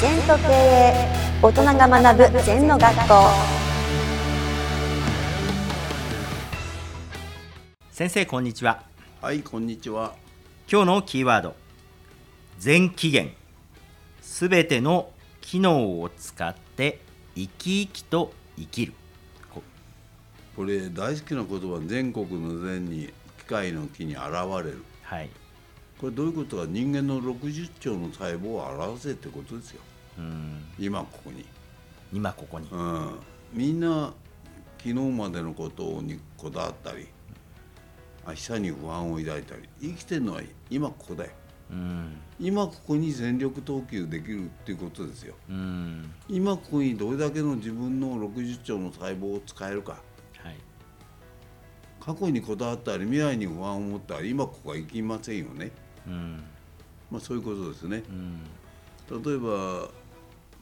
全と経営大人が学ぶ全の学校。先生こんにちは。はい、こんにちは。今日のキーワード。全起源すべての機能を使って生き生きと生きる。ここれ大好きな言葉全国の善に機械の木に現れる。はいこれどういうことか人間の60兆の細胞を表せってことですよ。うん今ここに。今ここにうん。みんな昨日までのことにこだわったり、明日に不安を抱いたり、生きてるのは今ここだよ。うん今ここに全力投球できるっていうことですよ。うん今ここにどれだけの自分の60兆の細胞を使えるか。はい過去にこだわったり未来に不安を持ったり今ここは行きませんよね。うんまあ、そういうことですね。うん例えば、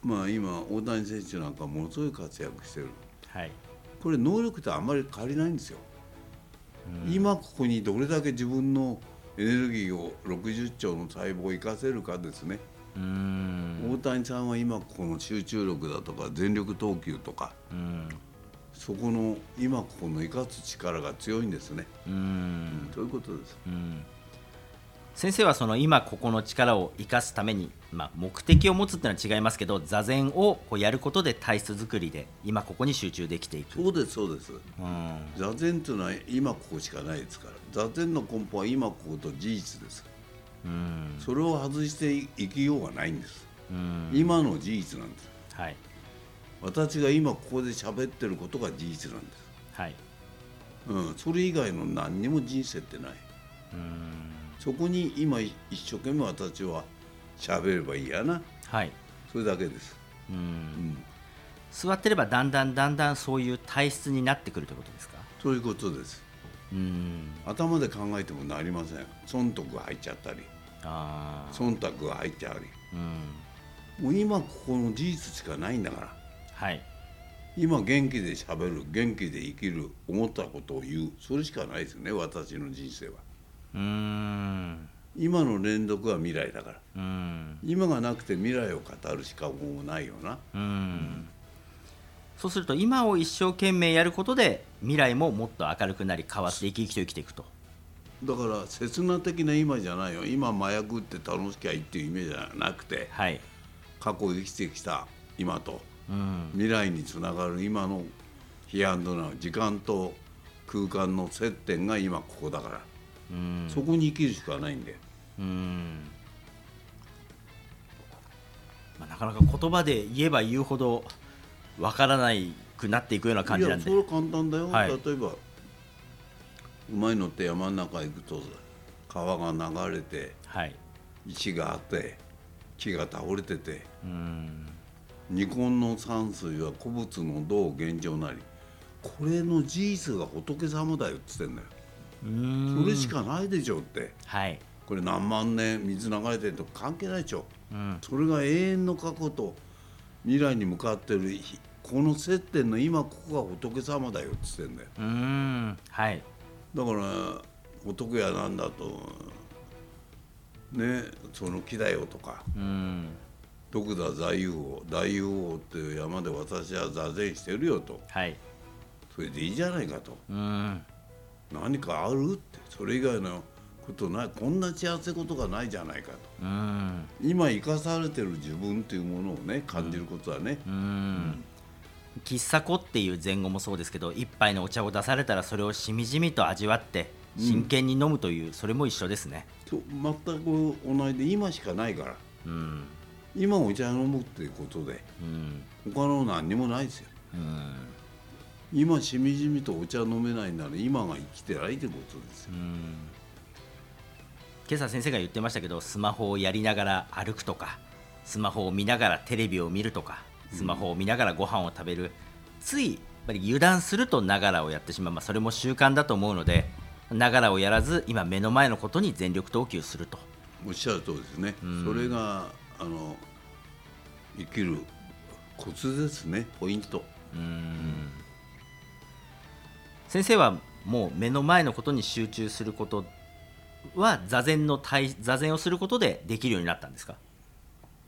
まあ、今大谷選手なんかものすごい活躍してるはいこれ能力ってあんまり変わりないんですよ。今ここにどれだけ自分のエネルギーを60兆の細胞を生かせるかですね。うん大谷さんは今ここの集中力だとか全力投球とかうんそこの今ここの生かす力が強いんですね。うんそういうことです。うん先生はその今ここの力を生かすために、まあ、目的を持つっていうのは違いますけど座禅をこうやることで体質作りで今ここに集中できていく、そうですそうです。うん。座禅というのは今ここしかないですから座禅の根本は今ここと事実です。うん。それを外して生きようがないんです。うん。今の事実なんです。はい。私が今ここで喋ってることが事実なんです、はい。うん、それ以外の何にも人生ってない。うんそこに今一生懸命私は喋ればいいやな。はい。それだけです、ううん。ん、座ってればだんだんだんだんそういう体質になってくるということですか？そういうことです。うん。頭で考えてもなりません。損得が入っちゃったり。ああ忖度が入っちゃうり。うん。もう今ここの事実しかないんだから。はい。今元気でしゃべる元気で生きる思ったことを言う。それしかないですね私の人生は。うん今の連続は未来だから。うん。今がなくて未来を語るしかもうないよな。うん。そうすると今を一生懸命やることで未来ももっと明るくなり変わって生き生きと生きていくと。だから刹那的な今じゃないよ。今麻薬って楽しきゃいいっていうイメージじゃなくてはい。過去生きてきた今と。うん。未来につながる今のヒアンドナウ時間と空間の接点が今ここだからうん。そこに生きるしかないんだよ。うん。まあ、なかなか言葉で言えば言うほどわからないくなっていくような感じなんで。いやそれは簡単だよ、はい。例えばうまいのって山の中行くと川が流れてはい。石があって木が倒れててうん。二根の山水は古物の道現状なり。これの事実が仏様だよって言ってんだよ、うんそれしかないでしょって。はい。これ何万年水流れてると関係ないでしょ。うん。それが永遠の過去と未来に向かってる日この接点の今ここが仏様だよって言ってんだよ。うん。はい。だから仏やなんだとねその木だよとかうん。徳田大雄王大雄王っていう山で私は座禅してるよと。はい。それでいいじゃないかと。うん何かあるって。それ以外のことない。こんな幸せことがないじゃないかと。うん。今生かされてる自分っていうものをね感じることはね、うん。喫茶子っていう前後もそうですけど一杯のお茶を出されたらそれをしみじみと味わって真剣に飲むという、それも一緒ですね。そう全く同じで今しかないから。うん。今お茶飲むっていうことでうん。他の何にもないですよ。うん今しみじみとお茶飲めないなら今が生きてないってことですよ。うん。今朝先生が言ってましたけどスマホをやりながら歩くとかスマホを見ながらテレビを見るとかスマホを見ながらご飯を食べる、ついやっぱり油断するとながらをやってしまう、まあ、それも習慣だと思うのでながらをやらず今目の前のことに全力投球すると。おっしゃる通りですね、うん。それがあの生きるコツですね。ポイント。うん先生はもう目の前のことに集中することは座禅の対座禅をすることでできるようになったんですか？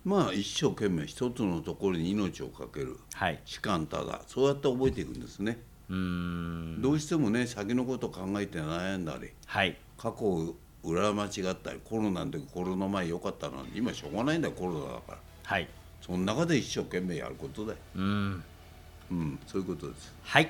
まあ一生懸命一つのところに命をかけるはい。士官ただそうやって覚えていくんですね、うーん。どうしてもね先のこと考えて悩んだりはい。過去を裏間違ったりコロナの時コロナ前良かったのに今しょうがないんだよコロナだから。はい。その中で一生懸命やることだよ。うーん。うんそういうことです。はい